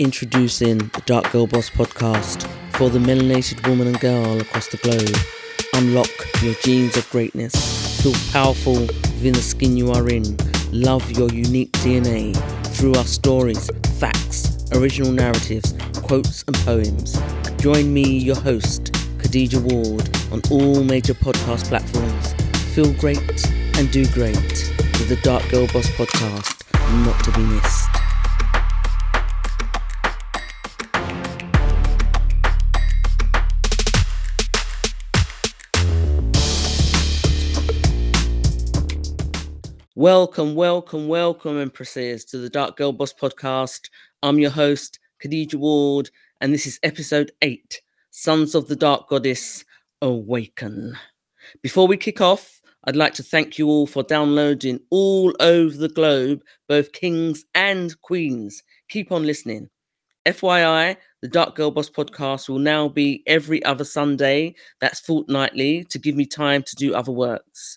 Introducing the Dark Girl Boss podcast for the melanated woman and girl across the globe. Unlock your genes of greatness. Feel powerful within the skin you are in. Love your unique DNA through our stories, facts, original narratives, quotes, and poems. Join me, your host, Khadija Ward, on all major podcast platforms. Feel great and do great with the Dark Girl Boss podcast, not to be missed. Welcome, welcome, welcome, Empresses, to the Dark Girl Boss podcast. I'm your host, Khadija Ward, and this is episode 8 Sons of the Dark Goddess Awaken. Before we kick off, I'd like to thank you all for downloading all over the globe, both kings and queens. Keep on listening. FYI, the Dark Girl Boss podcast will now be every other Sunday, that's fortnightly, to give me time to do other works.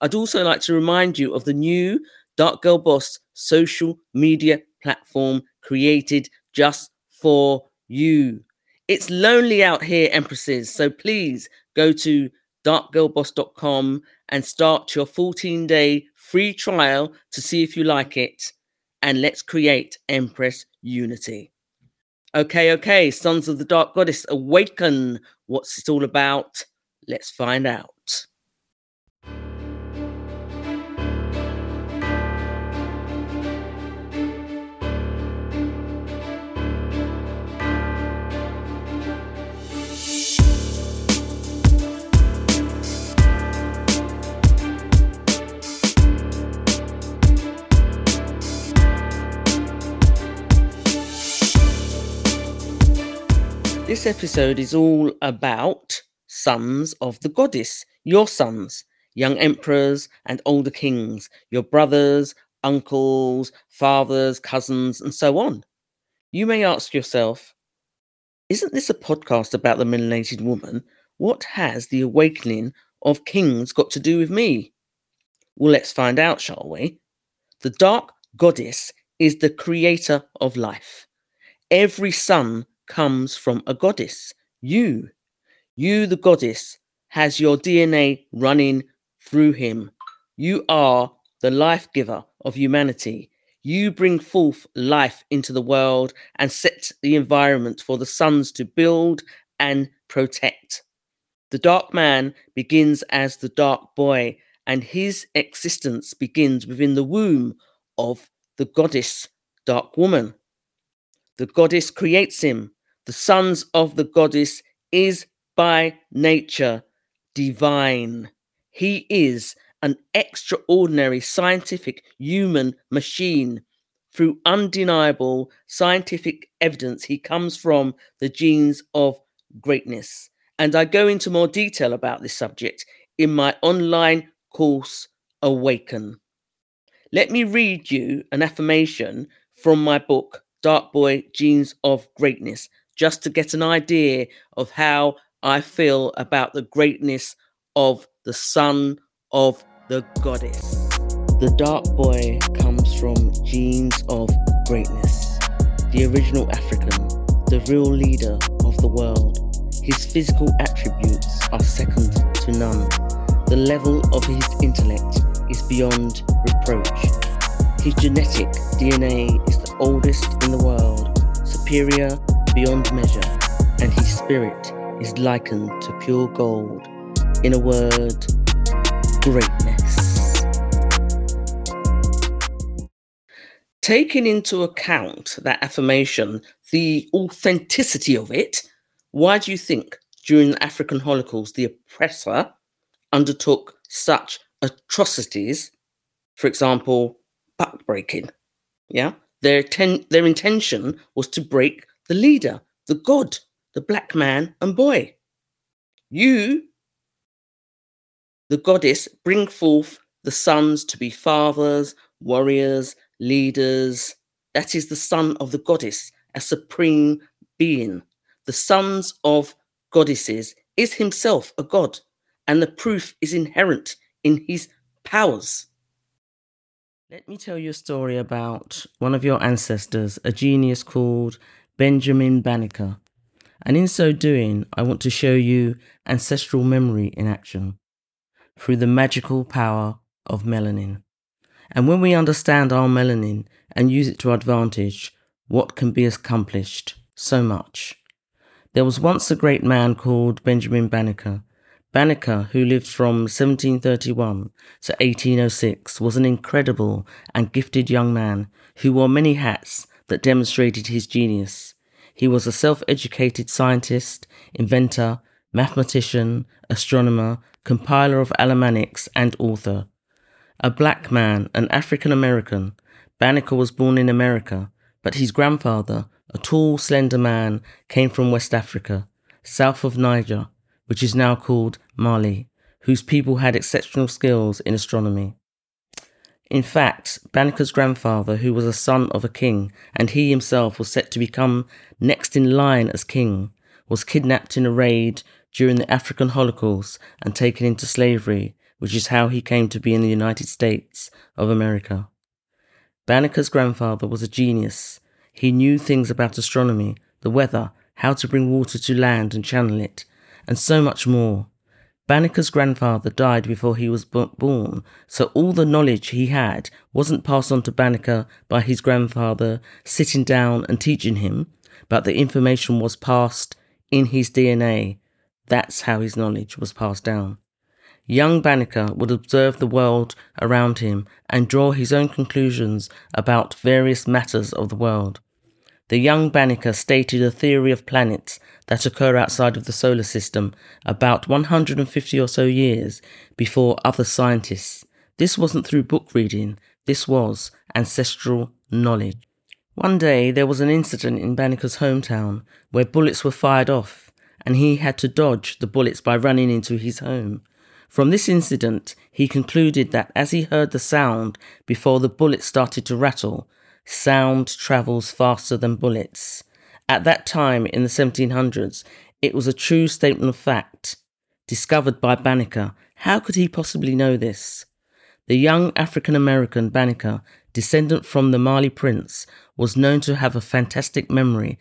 I'd also like to remind you of the new Dark Girl Boss social media platform created just for you. It's lonely out here, Empresses, so please go to darkgirlboss.com and start your 14 day free trial to see if you like it. And let's create Empress Unity. Okay, okay, Sons of the Dark Goddess, awaken. What's it all about? Let's find out. This episode is all about sons of the goddess, your sons, young emperors and older kings, your brothers, uncles, fathers, cousins, and so on. You may ask yourself, isn't this a podcast about the melanated woman? What has the awakening of kings got to do with me? Well, let's find out, shall we? The dark goddess is the creator of life. Every son comes from a goddess. You, you, the goddess, has your DNA running through him. You are the life giver of humanity. You bring forth life into the world and set the environment for the sons to build and protect. The dark man begins as the dark boy, and his existence begins within the womb of the goddess, dark woman. The goddess creates him. The sons of the goddess is by nature divine. He is an extraordinary scientific human machine. Through undeniable scientific evidence, he comes from the genes of greatness. And I go into more detail about this subject in my online course, Awaken. Let me read you an affirmation from my book, Dark Boy Genes of Greatness, just to get an idea of how I feel about the greatness of the son of the goddess. The dark boy comes from genes of greatness, the original African, the real leader of the world. His physical attributes are second to none. The level of his intellect is beyond reproach. His genetic DNA is the oldest in the world, superior beyond measure, and his spirit is likened to pure gold. In a word, greatness. Taking into account that affirmation, the authenticity of it, why do you think during the African Holocaust the oppressor undertook such atrocities? For example, backbreaking. Yeah, their ten- their intention was to break the leader, the God, the black man and boy. You, the goddess, bring forth the sons to be fathers, warriors, leaders. That is the son of the goddess, a supreme being. The sons of goddesses is himself a god, and the proof is inherent in his powers. Let me tell you a story about one of your ancestors, a genius called Benjamin Banneker. And in so doing, I want to show you ancestral memory in action through the magical power of melanin. And when we understand our melanin and use it to our advantage, what can be accomplished? So much. There was once a great man called Benjamin Banneker. Banneker, who lived from 1731 to 1806, was an incredible and gifted young man who wore many hats that demonstrated his genius. He was a self educated scientist, inventor, mathematician, astronomer, compiler of almanacs, and author. A black man, an African American, Banneker was born in America, but his grandfather, a tall, slender man, came from West Africa, south of Niger, which is now called Mali, whose people had exceptional skills in astronomy. In fact, Banneker's grandfather, who was a son of a king, and he himself was set to become next in line as king, was kidnapped in a raid during the African Holocaust and taken into slavery, which is how he came to be in the United States of America. Banneker's grandfather was a genius. He knew things about astronomy, the weather, how to bring water to land and channel it, and so much more. Banneker's grandfather died before he was born, so all the knowledge he had wasn't passed on to Banneker by his grandfather sitting down and teaching him, but the information was passed in his DNA. That's how his knowledge was passed down. Young Banneker would observe the world around him and draw his own conclusions about various matters of the world. The young Banneker stated a theory of planets that occur outside of the solar system about 150 or so years before other scientists. This wasn't through book reading, this was ancestral knowledge. One day there was an incident in Banneker's hometown where bullets were fired off, and he had to dodge the bullets by running into his home. From this incident, he concluded that as he heard the sound before the bullets started to rattle, sound travels faster than bullets. At that time in the 1700s, it was a true statement of fact. Discovered by Banneker, how could he possibly know this? The young African American Banneker, descendant from the Mali prince, was known to have a fantastic memory.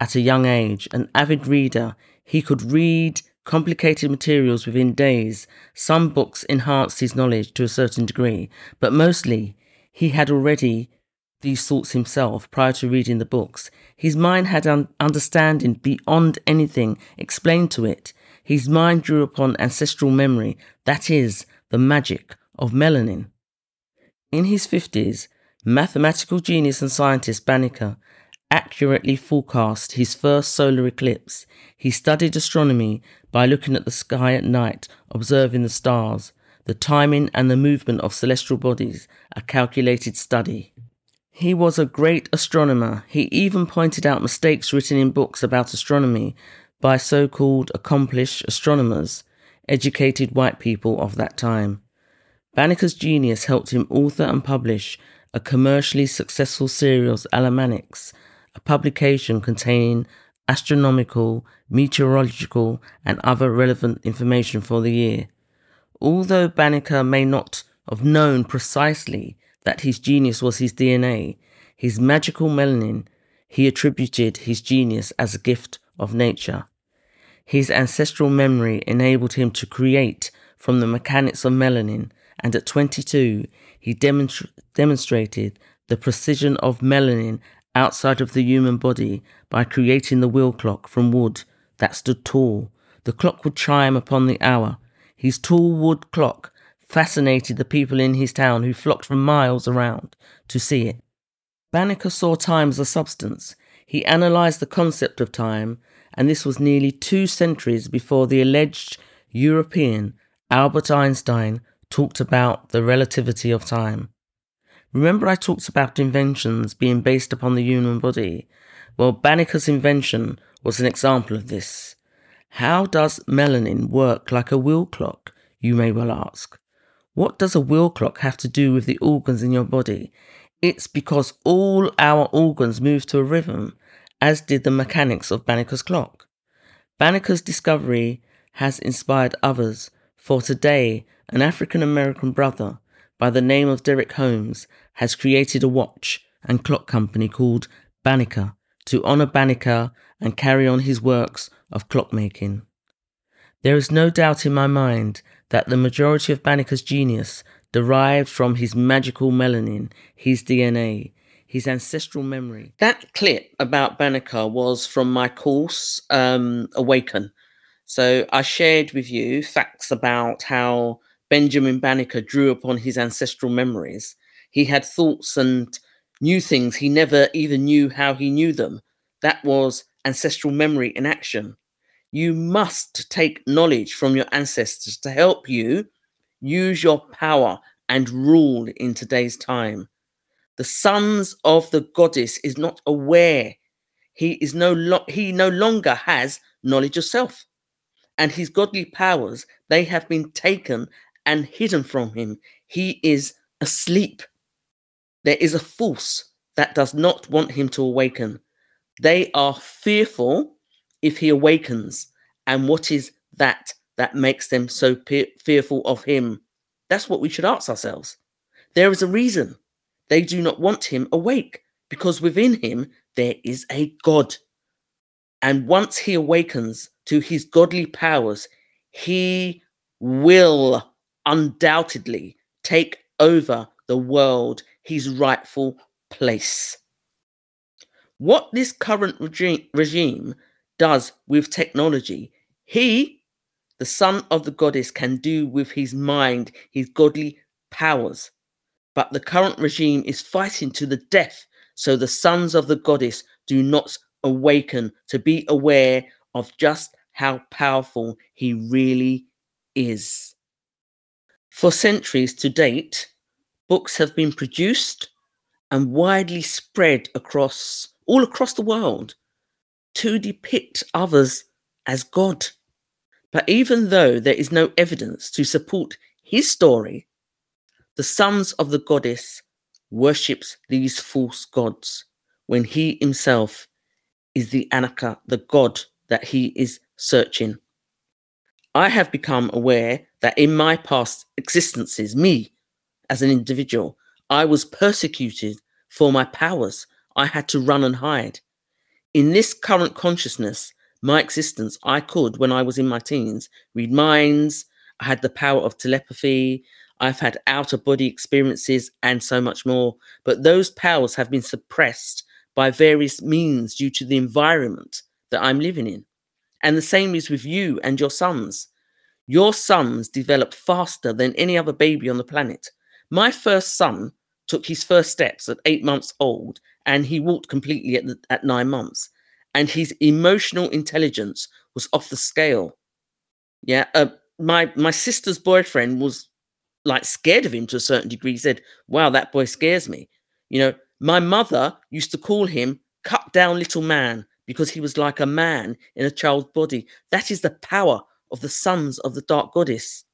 At a young age, an avid reader, he could read complicated materials within days. Some books enhanced his knowledge to a certain degree, but mostly he had already these thoughts himself prior to reading the books. His mind had un- understanding beyond anything explained to it. His mind drew upon ancestral memory, that is, the magic of melanin. In his 50s, mathematical genius and scientist Banneker accurately forecast his first solar eclipse. He studied astronomy by looking at the sky at night, observing the stars. The timing and the movement of celestial bodies, a calculated study. He was a great astronomer. He even pointed out mistakes written in books about astronomy by so called accomplished astronomers, educated white people of that time. Banneker's genius helped him author and publish a commercially successful series, Almanacs, a publication containing astronomical, meteorological, and other relevant information for the year. Although Banneker may not have known precisely that his genius was his DNA, his magical melanin, he attributed his genius as a gift of nature. His ancestral memory enabled him to create from the mechanics of melanin, and at 22, he demonstra- demonstrated the precision of melanin outside of the human body by creating the wheel clock from wood that stood tall. The clock would chime upon the hour. His tall wood clock fascinated the people in his town who flocked from miles around to see it. Banneker saw time as a substance. He analysed the concept of time, and this was nearly two centuries before the alleged European Albert Einstein talked about the relativity of time. Remember, I talked about inventions being based upon the human body? Well, Banneker's invention was an example of this. How does melanin work like a wheel clock, you may well ask? What does a wheel clock have to do with the organs in your body? It's because all our organs move to a rhythm, as did the mechanics of Banneker's clock. Banneker's discovery has inspired others, for today, an African American brother by the name of Derek Holmes has created a watch and clock company called Banneker, to honour Banneker and carry on his works of clockmaking. There is no doubt in my mind that the majority of Banneker's genius derived from his magical melanin, his DNA, his ancestral memory. That clip about Banneker was from my course, um, Awaken. So I shared with you facts about how Benjamin Banneker drew upon his ancestral memories. He had thoughts and knew things he never even knew how he knew them. That was ancestral memory in action. You must take knowledge from your ancestors to help you use your power and rule in today's time. The sons of the goddess is not aware. He is no lo- he no longer has knowledge of self. And his godly powers, they have been taken and hidden from him. He is asleep. There is a force that does not want him to awaken. They are fearful if he awakens. And what is that that makes them so pe- fearful of him? That's what we should ask ourselves. There is a reason. They do not want him awake because within him there is a God. And once he awakens to his godly powers, he will undoubtedly take over the world, his rightful place. What this current regime, regime does with technology, he, the son of the goddess, can do with his mind, his godly powers. But the current regime is fighting to the death so the sons of the goddess do not awaken to be aware of just how powerful he really is. For centuries to date, books have been produced and widely spread across all across the world to depict others as God. But even though there is no evidence to support his story, the sons of the goddess worships these false gods when he himself is the Anaka, the god that he is searching. I have become aware that in my past existences, me as an individual, I was persecuted for my powers. I had to run and hide. In this current consciousness, my existence, I could, when I was in my teens, read minds. I had the power of telepathy. I've had out of body experiences and so much more. But those powers have been suppressed by various means due to the environment that I'm living in. And the same is with you and your sons. Your sons develop faster than any other baby on the planet. My first son took his first steps at eight months old and he walked completely at, the, at nine months. And his emotional intelligence was off the scale. Yeah. Uh, my, my sister's boyfriend was like scared of him to a certain degree. He said, Wow, that boy scares me. You know, my mother used to call him cut down little man because he was like a man in a child's body. That is the power of the sons of the dark goddess.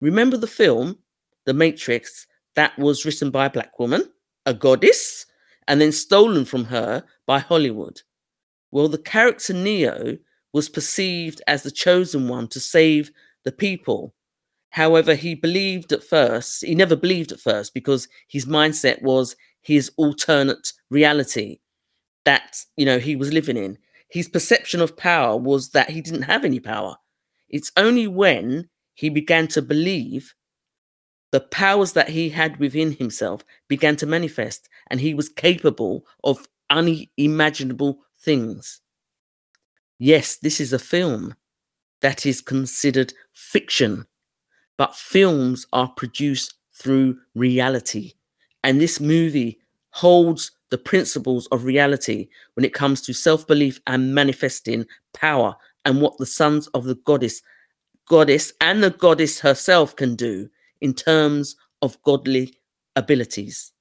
Remember the film, The Matrix, that was written by a black woman, a goddess, and then stolen from her by Hollywood. Well, the character Neo was perceived as the chosen one to save the people However, he believed at first, he never believed at first because his mindset was his alternate reality that, you know, he was living in. His perception of power was that he didn't have any power. It's only when he began to believe the powers that he had within himself began to manifest and he was capable of unimaginable things. Yes, this is a film that is considered fiction but films are produced through reality. And this movie holds the principles of reality when it comes to self belief and manifesting power and what the sons of the goddess, goddess and the goddess herself can do in terms of godly abilities.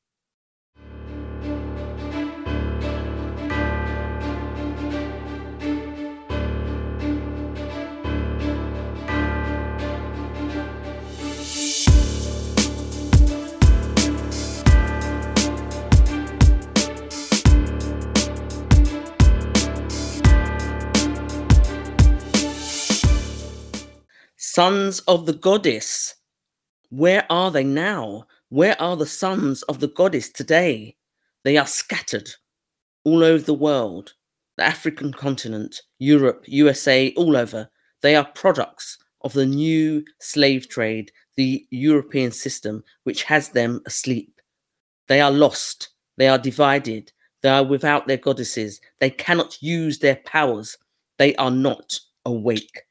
Sons of the goddess. Where are they now? Where are the sons of the goddess today? They are scattered all over the world, the African continent, Europe, USA, all over, they are products of the new slave trade, the European system, which has them asleep. They are lost, they are divided, they are without their goddesses, they cannot use their powers, they are not awake.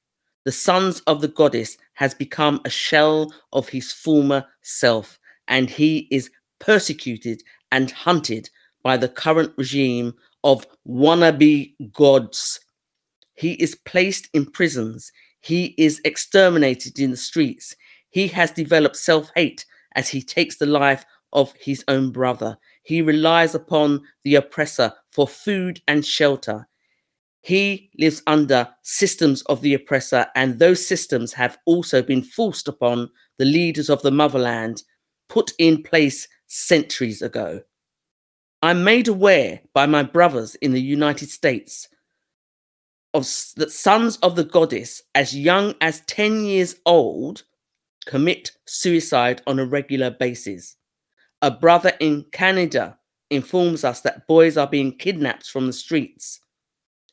The sons of the goddess has become a shell of his former self, and he is persecuted and hunted by the current regime of wannabe gods. He is placed in prisons. He is exterminated in the streets. He has developed self hate as he takes the life of his own brother. He relies upon the oppressor for food and shelter. He lives under systems of the oppressor, and those systems have also been forced upon the leaders of the motherland, put in place centuries ago. I'm made aware by my brothers in the United States of that sons of the goddess as young as 10 years old commit suicide on a regular basis. A brother in Canada informs us that boys are being kidnapped from the streets.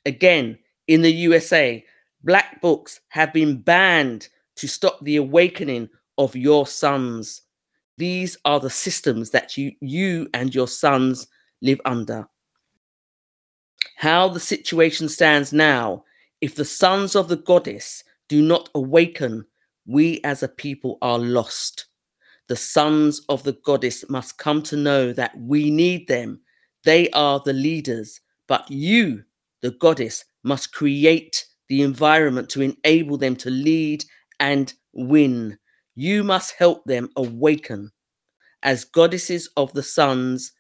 Again, in the USA, black books have been banned to stop the awakening of your sons. These are the systems that you, you and your sons live under. How the situation stands now, if the sons of the goddess do not awaken, we as a people are lost. The sons of the goddess must come to know that we need them. They are the leaders, but you, the goddess, must create the environment to enable them to lead and win. You must help them awaken. As goddesses of the sons,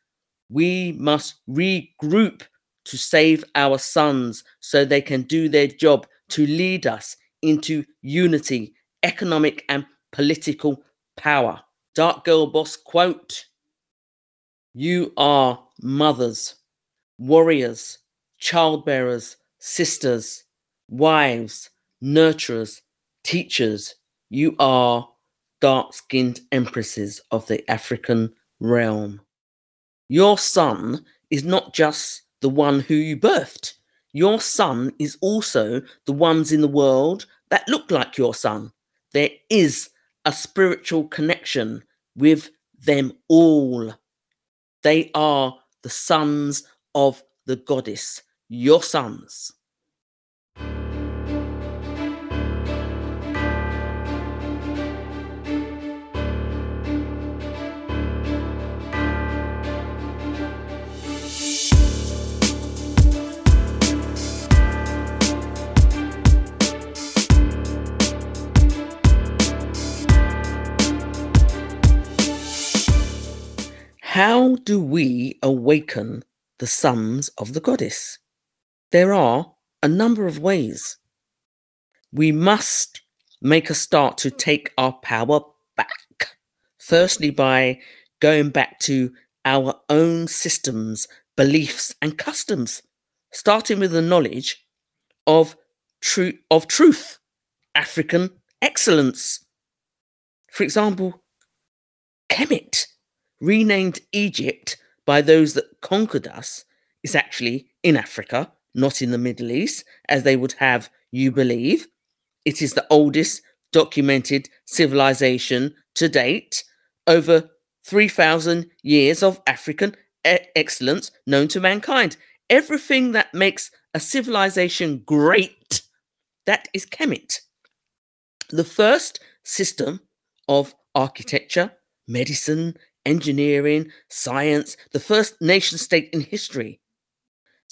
we must regroup to save our sons so they can do their job to lead us into unity, economic, and political power. Dark Girl Boss quote You are mothers, warriors, childbearers, sisters, wives, nurturers, teachers. You are dark skinned empresses of the African realm. Your son is not just the one who you birthed. Your son is also the ones in the world that look like your son. There is a spiritual connection with them all. They are the sons of the goddess, your sons. How do we awaken the sons of the goddess? There are a number of ways. We must make a start to take our power back. Firstly, by going back to our own systems, beliefs, and customs, starting with the knowledge of, tru- of truth, African excellence. For example, Kemet renamed Egypt by those that conquered us, is actually in Africa, not in the Middle East, as they would have you believe. It is the oldest documented civilization to date, over 3,000 years of African excellence known to mankind. Everything that makes a civilization great, that is Kemet. The first system of architecture, medicine, engineering, science, the first nation state in history.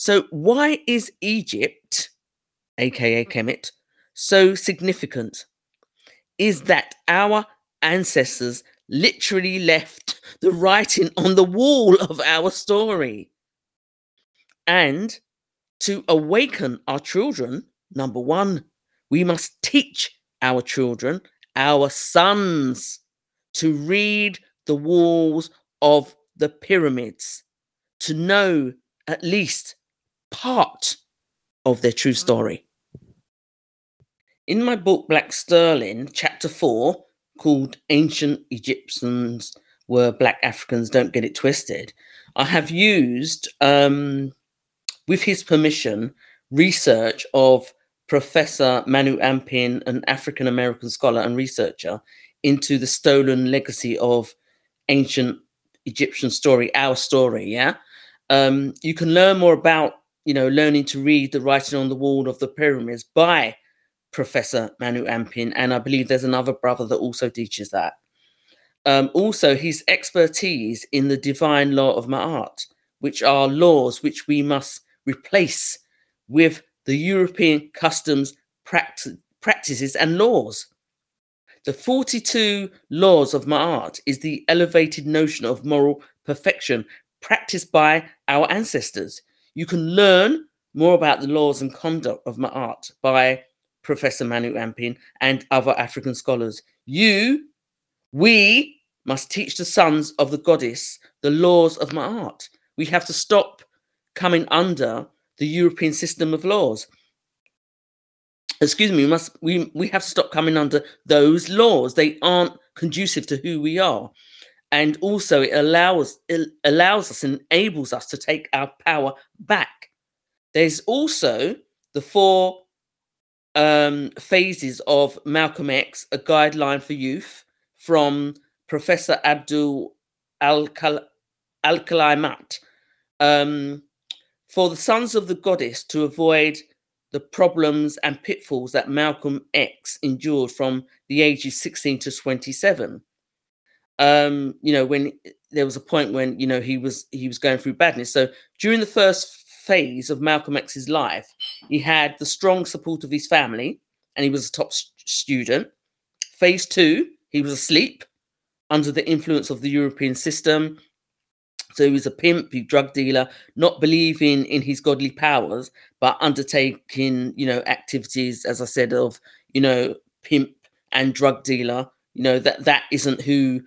So, why is Egypt, aka mm-hmm. Kemet, so significant? Is that our ancestors literally left the writing on the wall of our story? And to awaken our children, number one, we must teach our children, our sons, to read the walls of the pyramids to know at least part of their true story. In my book, Black Sterling, chapter four, called Ancient Egyptians Were Black Africans, Don't Get It Twisted, I have used um, with his permission, research of Professor Manu Ampim, an African American scholar and researcher, into the stolen legacy of ancient Egyptian story, our story. Yeah, um, you can learn more about you know learning to read the writing on the wall of the pyramids by Professor Manu Ampim, and I believe there's another brother that also teaches that. Um, also, his expertise in the divine law of Ma'at, which are laws which we must replace with the European customs pract- practices and laws. The 42 laws of Ma'at is the elevated notion of moral perfection practiced by our ancestors. You can learn more about the laws and conduct of Ma'at by Professor Manu Ampim and other African scholars. You, we must teach the sons of the goddess the laws of Ma'at. We have to stop coming under the European system of laws excuse me, we must we we have to stop coming under those laws. They aren't conducive to who we are. And also it allows it allows us enables us to take our power back. There's also the four um, phases of Malcolm X, a guideline for youth from Professor Abdul Alkalimat. Um, for the sons of the goddess to avoid the problems and pitfalls that Malcolm X endured from the ages 16 to 27. Um, you know, when there was a point when you know he was he was going through badness. So during the first phase of Malcolm X's life, he had the strong support of his family, and he was a top st- student. Phase two, he was asleep under the influence of the European system. So he was a pimp, he drug dealer, not believing in his godly powers, but undertaking, you know, activities, as I said, of, you know, pimp and drug dealer. You know, that that isn't who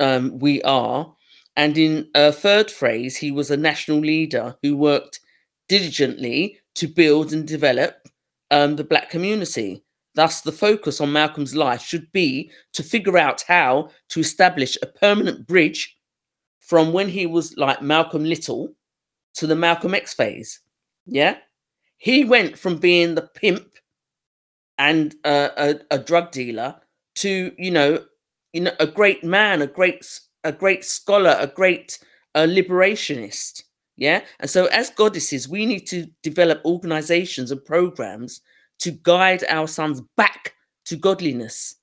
um, we are. And in a third phrase, he was a national leader who worked diligently to build and develop um, the black community. Thus, the focus on Malcolm's life should be to figure out how to establish a permanent bridge from when he was like Malcolm Little to the Malcolm X phase. Yeah. He went from being the pimp and uh, a, a drug dealer to, you know, you know, a great man, a great, a great scholar, a great uh, liberationist. Yeah. And so, as goddesses, we need to develop organizations and programs to guide our sons back to godliness.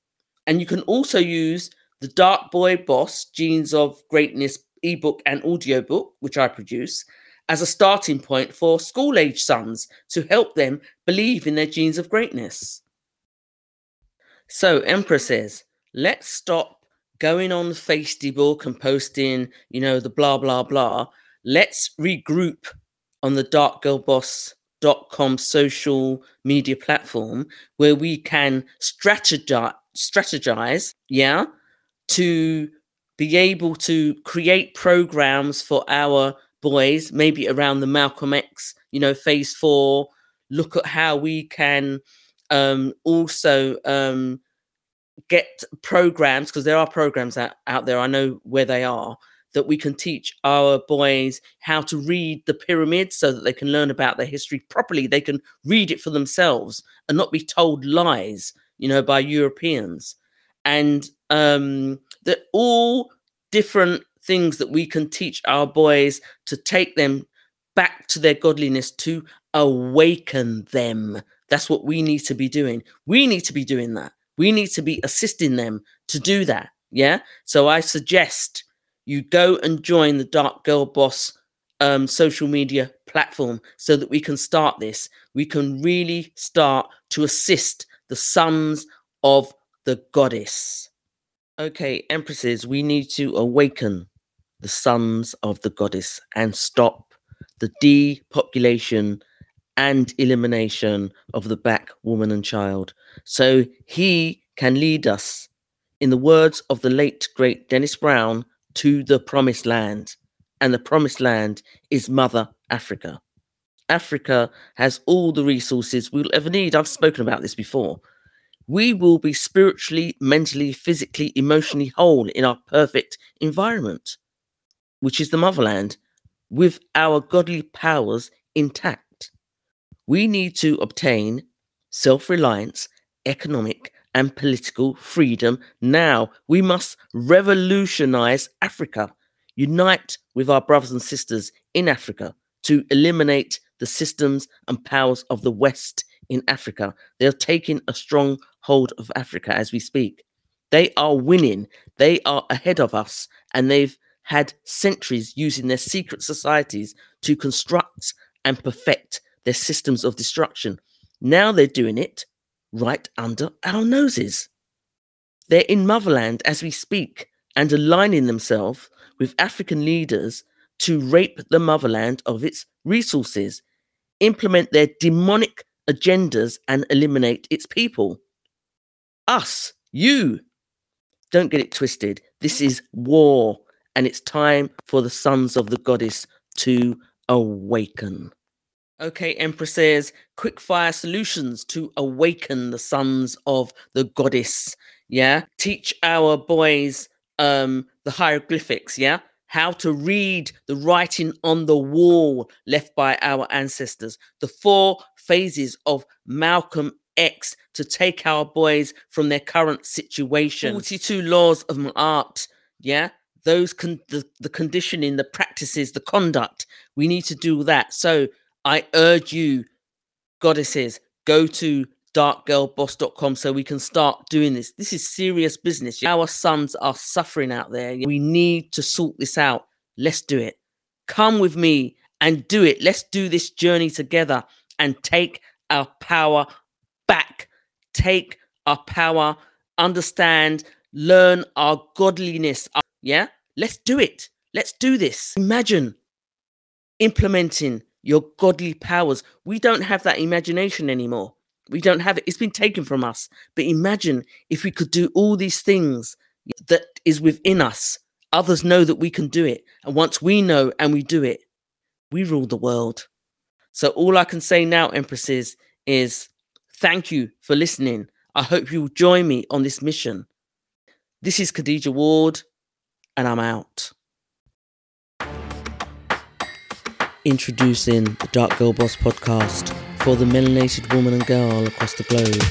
And you can also use the Dark Boy Boss, Genes of Greatness ebook and audiobook, which I produce, as a starting point for school age sons to help them believe in their genes of greatness. So, Emperor says, let's stop going on Facebook and posting, you know, the blah, blah, blah. Let's regroup on the darkgirlboss.com social media platform where we can strategize, strategize, yeah, to be able to create programs for our boys, maybe around the Malcolm X, you know, phase four, look at how we can um, also um, get programs, because there are programs out, out there, I know where they are, that we can teach our boys how to read the pyramids so that they can learn about their history properly. They can read it for themselves and not be told lies, you know, by Europeans. And um, that all different things that we can teach our boys to take them back to their godliness to awaken them that's what we need to be doing we need to be doing that we need to be assisting them to do that yeah? So i suggest you go and join the dark girl boss um, social media platform so that we can start this. We can really start to assist the sons of the goddess. Okay, empresses, we need to awaken the sons of the goddess and stop the depopulation and elimination of the black woman and child. So he can lead us, in the words of the late great Dennis Brown, to the promised land. And the promised land is Mother Africa. Africa has all the resources we'll ever need. I've spoken about this before we will be spiritually, mentally, physically, emotionally whole in our perfect environment, which is the motherland, with our godly powers intact. We need to obtain self reliance, economic, and political freedom now. We must revolutionize Africa, unite with our brothers and sisters in Africa to eliminate the systems and powers of the West in Africa. They're taking a strong hold of Africa as we speak. They are winning, they are ahead of us, and they've had centuries using their secret societies to construct and perfect their systems of destruction. Now they're doing it right under our noses. They're in motherland as we speak and aligning themselves with African leaders to rape the motherland of its resources, implement their demonic agendas, and eliminate its people. Us, you. Don't get it twisted. This is war, and it's time for the sons of the goddess to awaken. Okay, Empress says quick fire solutions to awaken the sons of the goddess. Yeah, teach our boys um the hieroglyphics. Yeah, how to read the writing on the wall left by our ancestors. The four phases of Malcolm X to take our boys from their current situation. 42 laws of Ma'at. Yeah, those con- the, the conditioning, the practices, the conduct. We need to do that. So I urge you, goddesses, go to darkgirlboss.com so we can start doing this. This is serious business. Our sons are suffering out there. We need to sort this out. Let's do it. Come with me and do it. Let's do this journey together and take our power back. Take our power, understand, learn our godliness. Yeah? Let's do it. Let's do this. Imagine implementing your godly powers. We don't have that imagination anymore. We don't have it. It's been taken from us. But imagine if we could do all these things that is within us. Others know that we can do it. And once we know and we do it, we rule the world. So all I can say now, Empresses, is thank you for listening. I hope you will join me on this mission. This is Khadija Ward, and I'm out. Introducing the Dark Girl Boss podcast for the melanated woman and girl across the globe.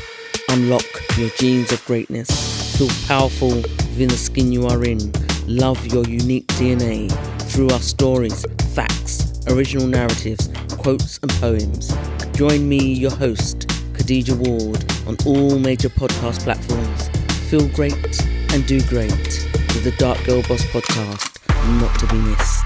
Unlock your genes of greatness. Feel powerful within the skin you are in. Love your unique DNA through our stories, facts, original narratives, quotes, and poems. Join me, your host, Khadija Ward, on all major podcast platforms. Feel great and do great with the Dark Girl Boss podcast, not to be missed.